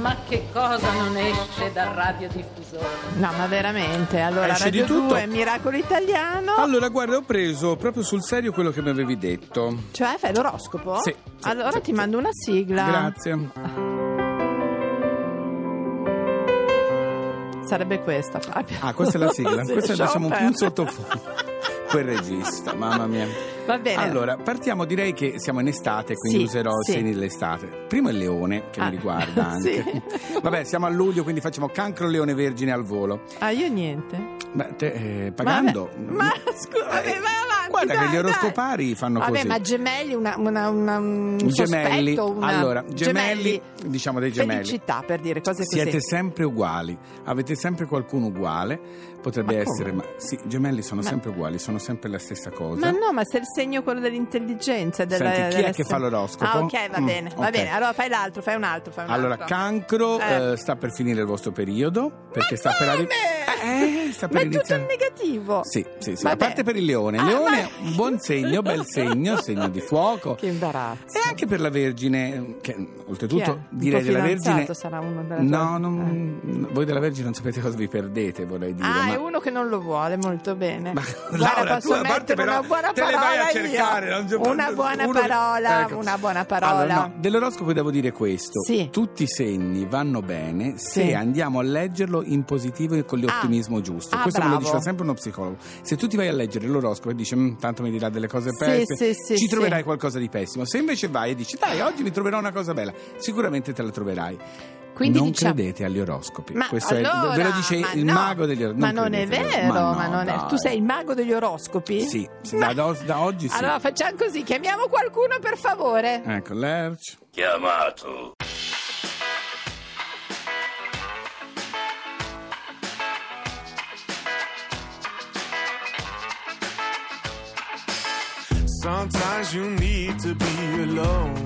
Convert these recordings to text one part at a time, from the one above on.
Ma che cosa non esce dal radiodiffusore? No, ma veramente. Allora, Esce di Radio tutto. 2, Miracolo Italiano. Allora, guarda, ho preso proprio sul serio quello che mi avevi detto. Cioè, fai l'oroscopo? Sì, sì, allora sì, ti sì. mando una sigla. Grazie. Sarebbe questa, Fabio. Ah, questa è la sigla. Questa lasciamo lasciamo più perdere. sottofondo. Quel regista, mamma mia. Va bene. Allora, partiamo, direi che siamo in estate, quindi Sì, userò sì. segni dell'estate. Primo è il leone, che Ah, mi riguarda anche. sì. Vabbè, siamo a luglio, quindi facciamo cancro leone vergine al volo. Ah, io niente. Beh, te, eh, pagando... Vabbè, ma scusa, vai avanti. Guarda dai, che gli dai. oroscopari fanno Vabbè, così. ma gemelli, una, una, una, un gemelli, sospetto, una... allora, gemelli, diciamo dei gemelli. Felicità, per dire cose così. Siete sempre uguali, avete sempre qualcuno uguale, potrebbe Ma essere, ma sì, gemelli sono Ma- sempre uguali, sono sempre la stessa cosa. Ma no, ma se il segno quello dell'intelligenza. Della, Senti, chi è della- che fa l'oroscopo? Ah, ok, va Mm, bene, va ok. bene. Allora fai l'altro, fai un altro, fai un Allora, altro. cancro Eh. eh, sta per finire il vostro periodo, perché sta per come? arrivare... Eh, sta Ma è tutto in negativo. Sì, sì, sì. Vabbè. A parte per il leone. Il Ah, leone ma- buon segno, bel segno, segno di fuoco. Che imbarazzo. E anche per la Vergine, che oltretutto direi della Vergine... sarà uno della No, non- voi della Vergine non sapete cosa vi perdete, vorrei dire. Ah, ma... è uno che non lo vuole molto bene. Ma, Guarda, Laura, tu a parte però una buona te le vai a io. cercare, c'è- Una buona uno parola, ecco. una buona parola. Allora, no, dell'oroscopo devo dire questo. Sì. Tutti i segni vanno bene se Sì. andiamo a leggerlo in positivo e con l'ottimismo giusto. Ah, Questo me lo bravo. diceva sempre uno psicologo. Se tu ti vai a leggere l'oroscopo e dici "Mm, tanto mi dirà delle cose pessime, sì, sì, ci sì. troverai qualcosa di pessimo. Se invece vai e dici dai, oggi mi troverò una cosa bella, sicuramente te la troverai. Quindi non diciamo- credete agli oroscopi. Ma Questo allora, è, ve lo dice ma il no, mago degli oroscopi. Ma non è vero, ma non è- tu sei il mago degli oroscopi? Sì, sì, da, da- da oggi sì. Allora facciamo così, chiamiamo qualcuno per favore. Ecco, Lerch. Chiamato. Sometimes you need to be alone.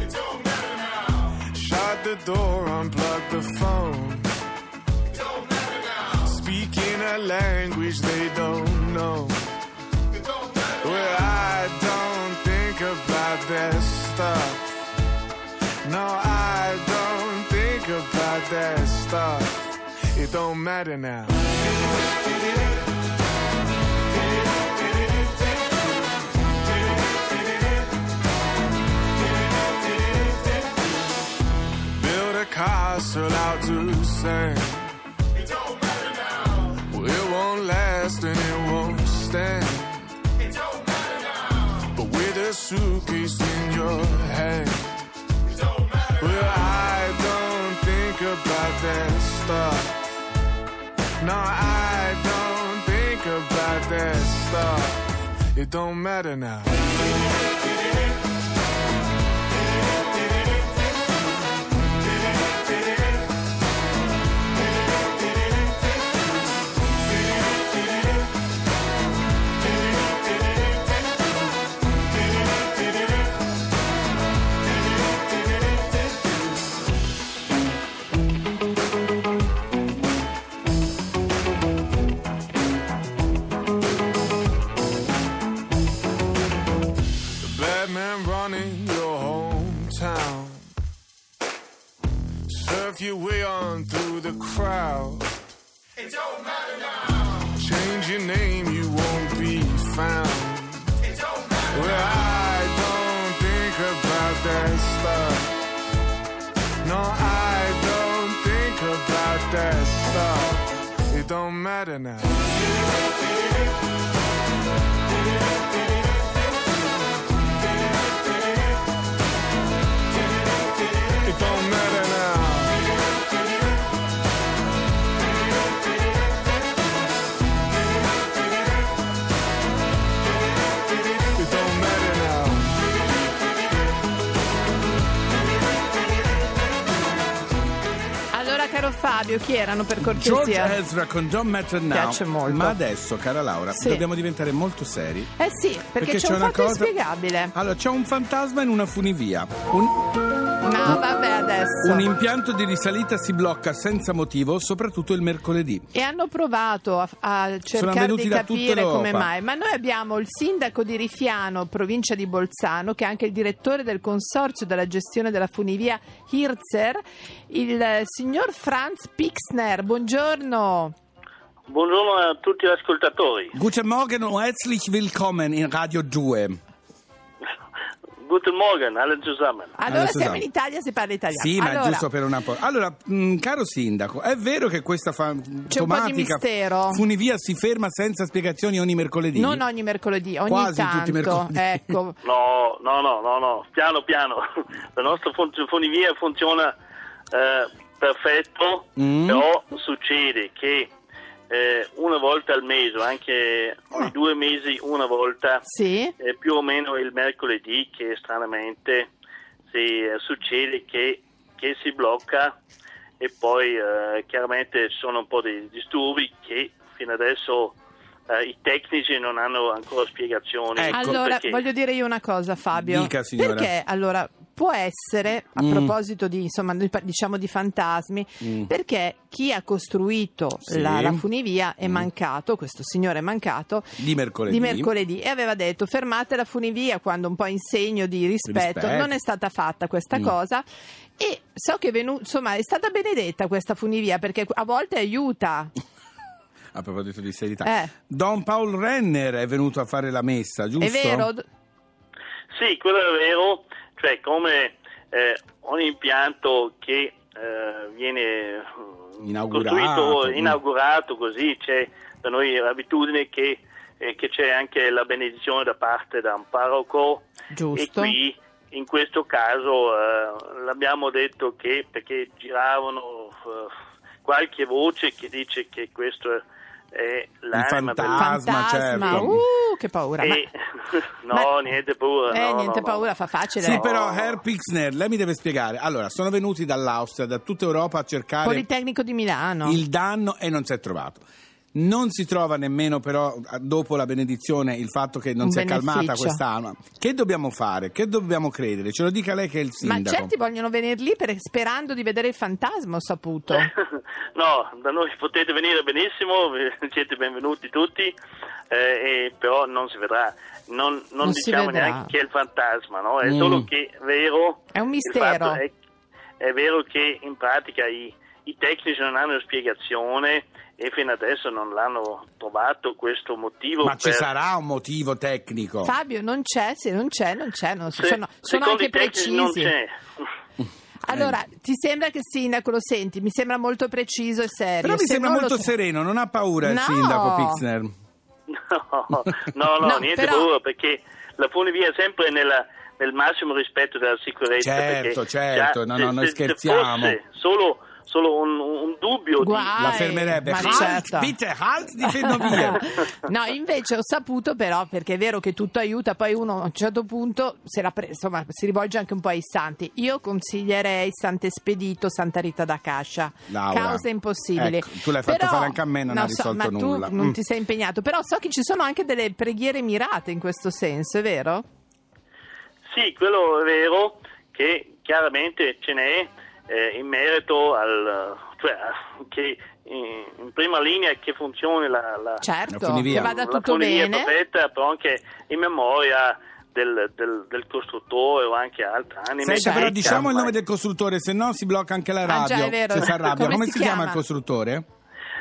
It don't matter now. Shut the door, unplug the phone. It don't matter now. Speaking a language they don't know. It don't matter well, I don't think about that stuff. No, I don't think about that stuff. It don't matter now. Castle out to sand. It don't matter now. Well, it won't last and it won't stand. It don't matter now. But with a suitcase in your hand. It don't matter. Well, I don't think about that stuff. No, I don't think about that stuff. It don't matter now. No, I don't think about that stuff. It don't matter now. Caro Fabio, chi erano per George cortesia? Ezra con Don't Matter Now. Piace molto. Ma adesso, cara Laura, Sì. dobbiamo diventare molto seri. Eh sì, perché, c'è, un fatto inspiegabile. Allora, c'è un fantasma in una funivia. Un- No, vabbè, adesso. Un impianto di risalita si blocca senza motivo, soprattutto il mercoledì. E hanno provato a, a cercare di capire come mai. Ma noi abbiamo il sindaco di Rifiano, provincia di Bolzano, che è anche il direttore del consorzio della gestione della funivia Hirzer, il eh, signor Franz Pixner. Buongiorno. Buongiorno a tutti gli ascoltatori. Guten Morgen und herzlich willkommen in Radio 2. Guten Morgen, alle zusammen. Allora, Adesso siamo in Italia, si parla italiano. Sì, ma allora, è giusto per una po'. Allora, mh, caro sindaco, è vero che questa fa- C'è un po' di automatica mistero. funivia si ferma senza spiegazioni ogni mercoledì? Non ogni mercoledì, ogni Quasi tanto. tutti i mercoledì. Ecco. No, no, no, no, no, piano piano. La nostra fun- funivia funziona eh, perfetto, Mm. però succede che eh, una volta al mese, anche ogni Ah. due mesi una volta, Sì. eh, più o meno il mercoledì, che stranamente si, eh, succede che, che si blocca e poi eh, chiaramente ci sono un po' di disturbi che fino adesso eh, i tecnici non hanno ancora spiegazioni. Ecco. Allora, perché. voglio dire io una cosa, Fabio. Dica, signora. Perché allora può essere, a Mm. proposito di insomma, di- diciamo di fantasmi, Mm. perché chi ha costruito Sì. la, la funivia è Mm. mancato, questo signore è mancato. Di mercoledì. Di mercoledì e aveva detto fermate la funivia quando un po' in segno di rispetto, Rispetto. non è stata fatta questa Mm. cosa e so che è, venu- insomma, è stata benedetta questa funivia perché a volte aiuta A proposito di serietà. Eh. Don Paul Renner è venuto a fare la messa, giusto? è vero? Sì, quello è vero, cioè come eh, ogni impianto che eh, viene mm, Inaugurato. costruito, inaugurato così, c'è da noi l'abitudine che, eh, che c'è anche la benedizione da parte da un parroco Giusto. e qui in questo caso eh, l'abbiamo detto che perché giravano eh, qualche voce che dice che questo è l'anima del fantasma. fantasma, certo. uh, che paura ma- e- no, Ma- niente paura. Eh, no, niente no, no. paura, fa facile. Sì, No. però Herr Pixner, lei mi deve spiegare. Allora, sono venuti dall'Austria, da tutta Europa a cercare Politecnico di Milano. il danno e non si è trovato. Non si trova nemmeno però dopo la benedizione il fatto che non Un si è calmata quest'anno. Che dobbiamo fare? Che dobbiamo credere? Ce lo dica lei che è il Ma sindaco. certi vogliono venire lì per- sperando di vedere il fantasma, ho saputo. No, da noi potete venire benissimo, siete benvenuti tutti, eh, però non si vedrà. Non, non Non diciamo vedrà. neanche che è il fantasma, no? È Mm. solo che è vero. È un mistero. È, è vero che in pratica i, i tecnici non hanno spiegazione e fino adesso non l'hanno trovato questo motivo. Ma ci per- sarà un motivo tecnico. Fabio, non c'è, se non c'è, non c'è, non se- sono, sono anche precisi. non c'è. Allora, ti sembra che il sindaco lo senti? Mi sembra molto preciso e serio. Però mi Se sembra lo molto tro- sereno, non ha paura il No. sindaco Pixner. No, no, no, No, niente però- paura perché la funivia è sempre nella- nel massimo rispetto della sicurezza. Certo, certo, già no, no, se- noi se- se scherziamo. fosse solo, solo un, un dubbio di... Guai, La fermerebbe. ma Halt, certo. bitte, halt di ferrovia. no, invece ho saputo però, perché è vero che tutto aiuta, poi uno a un certo punto se la pre- insomma, si rivolge anche un po' ai santi. Io consiglierei Sant'Espedito, Santa Rita da Cascia. Laura, Cause impossibili. ecco, tu l'hai fatto Però- fare anche a me, non ha so, risolto ma nulla. tu non Mm. ti sei impegnato, però so che ci sono anche delle preghiere mirate in questo senso, è vero? Sì, quello è vero che chiaramente ce n'è eh, in merito al... cioè che in, in prima linea che funzioni la, la, Certo, La funivia. che vada tutto bene. perfetta, però anche in memoria del, del- del costruttore o anche altre anime. Senta, però diciamo il nome del costruttore, se no si blocca anche la Ah, radio. già, è vero. Se si arrabbia. Come Come, si si, chiama chiama? il costruttore?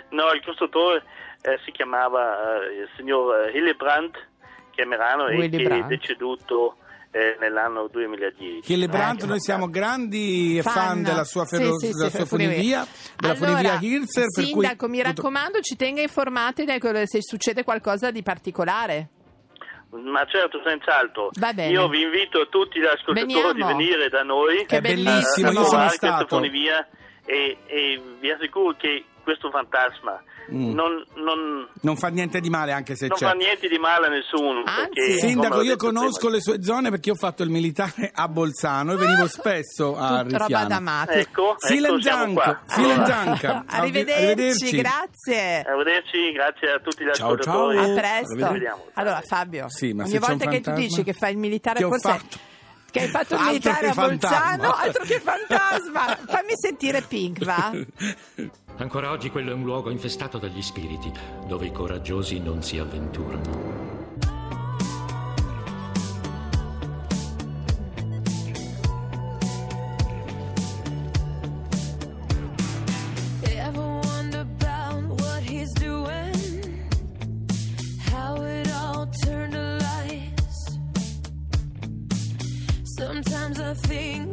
No, il costruttore eh, si chiamava eh, il signor eh, Hillebrand Chiamerano e Willy che Brandt. è deceduto eh, nell'anno 2010. Hillebrand, Ecco. noi siamo grandi fan, Fan. della sua, ferro- Sì, sì, della sì, sua funivia. della allora, funivia Hirzer. per cui Sindaco, mi raccomando, ci tenga informati se succede qualcosa di particolare. Ma certo, senz'altro. Va bene. Io vi invito tutti gli ascoltatori Veniamo. di venire da noi. Che È bellissimo. bellissimo, a io sono stato. funivia e, e vi assicuro che questo fantasma Mm. non, non- Non fa niente di male anche se non c'è. fa niente di male a nessuno. Anzi. perché, Sindaco, io conosco prima- le sue zone perché io ho fatto il militare a Bolzano e venivo spesso a Tutta roba Rifiano. da matti. Ecco, ecco, Allora, Dank. Arrivederci, Arrivederci. grazie. Arrivederci, grazie a tutti gli Ciao, ascoltatori. ciao. A presto. Allora, Fabio, Sì, ma ogni volta un che tu dici che fai il militare, forse fatto? Che hai fatto Altro militare a Bolzano, altro che fantasma. Fammi sentire Pink, va? Ancora oggi quello è un luogo infestato dagli spiriti, dove i coraggiosi non si avventurano. thing.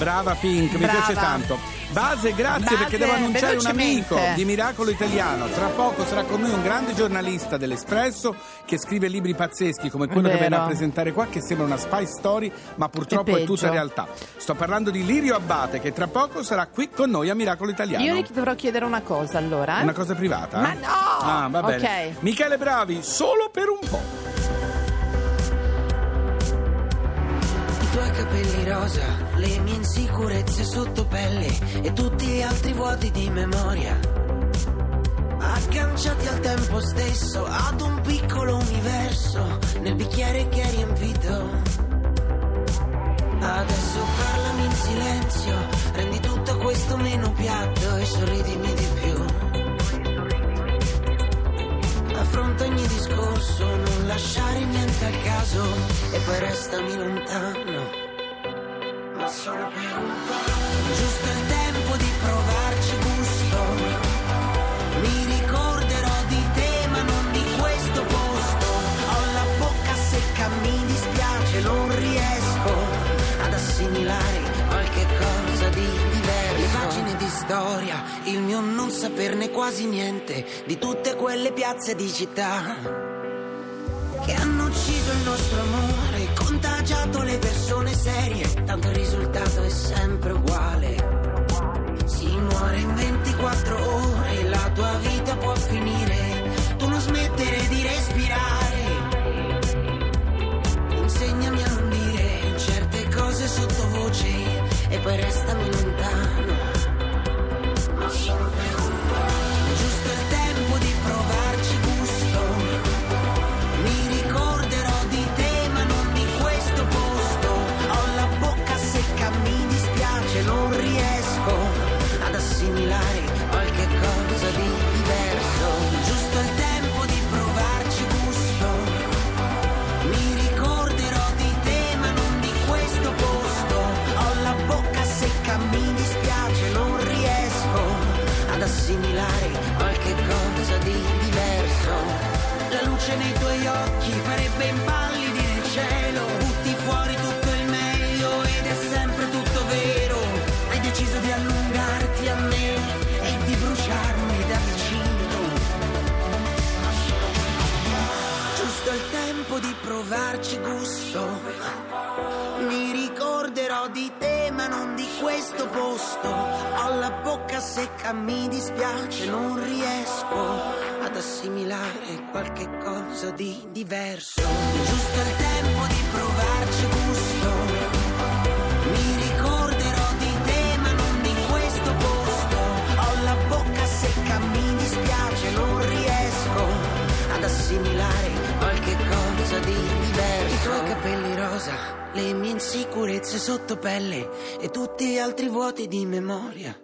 Brava Pink, mi Brava. piace tanto. Base, grazie Base, perché devo annunciare un amico di Miracolo Italiano. Tra poco sarà con noi un grande giornalista dell'Espresso che scrive libri pazzeschi come quello che viene a presentare qua, che sembra una spy story, ma purtroppo È è tutta realtà. Sto parlando di Lirio Abbate che tra poco sarà qui con noi a Miracolo Italiano. io le dovrò chiedere una cosa allora. eh? Una cosa privata? Ma no! Ah, va bene. Ok. Michele Bravi, solo per un po'. Capelli rosa, le mie insicurezze sotto pelle e tutti gli altri vuoti di memoria. Agganciati al tempo stesso, ad un piccolo universo, nel bicchiere che hai riempito. Adesso parlami in silenzio, rendi tutto questo meno piatto e sorridimi di più. Affronta ogni discorso, non lasciare niente al caso e poi restami lontano. Solo per un po'. Giusto il tempo di provarci gusto. Mi ricorderò di te, ma non di questo posto. Ho la bocca secca, mi dispiace, non riesco ad assimilare qualche cosa di diverso. Le pagine di storia, il mio non saperne quasi niente di tutte quelle piazze di città che hanno ucciso il nostro amore, contagiato le persone serie, tanto il risultato è sempre uguale. Si muore in 24 ore, la tua vita può finire, tu non smettere di respirare. Insegnami a non dire certe cose sottovoce e poi restami lontano. Posto. Ho la bocca secca, mi dispiace, non riesco ad assimilare qualche cosa di diverso. Giusto il tempo sotto pelle e tutti gli altri vuoti di memoria.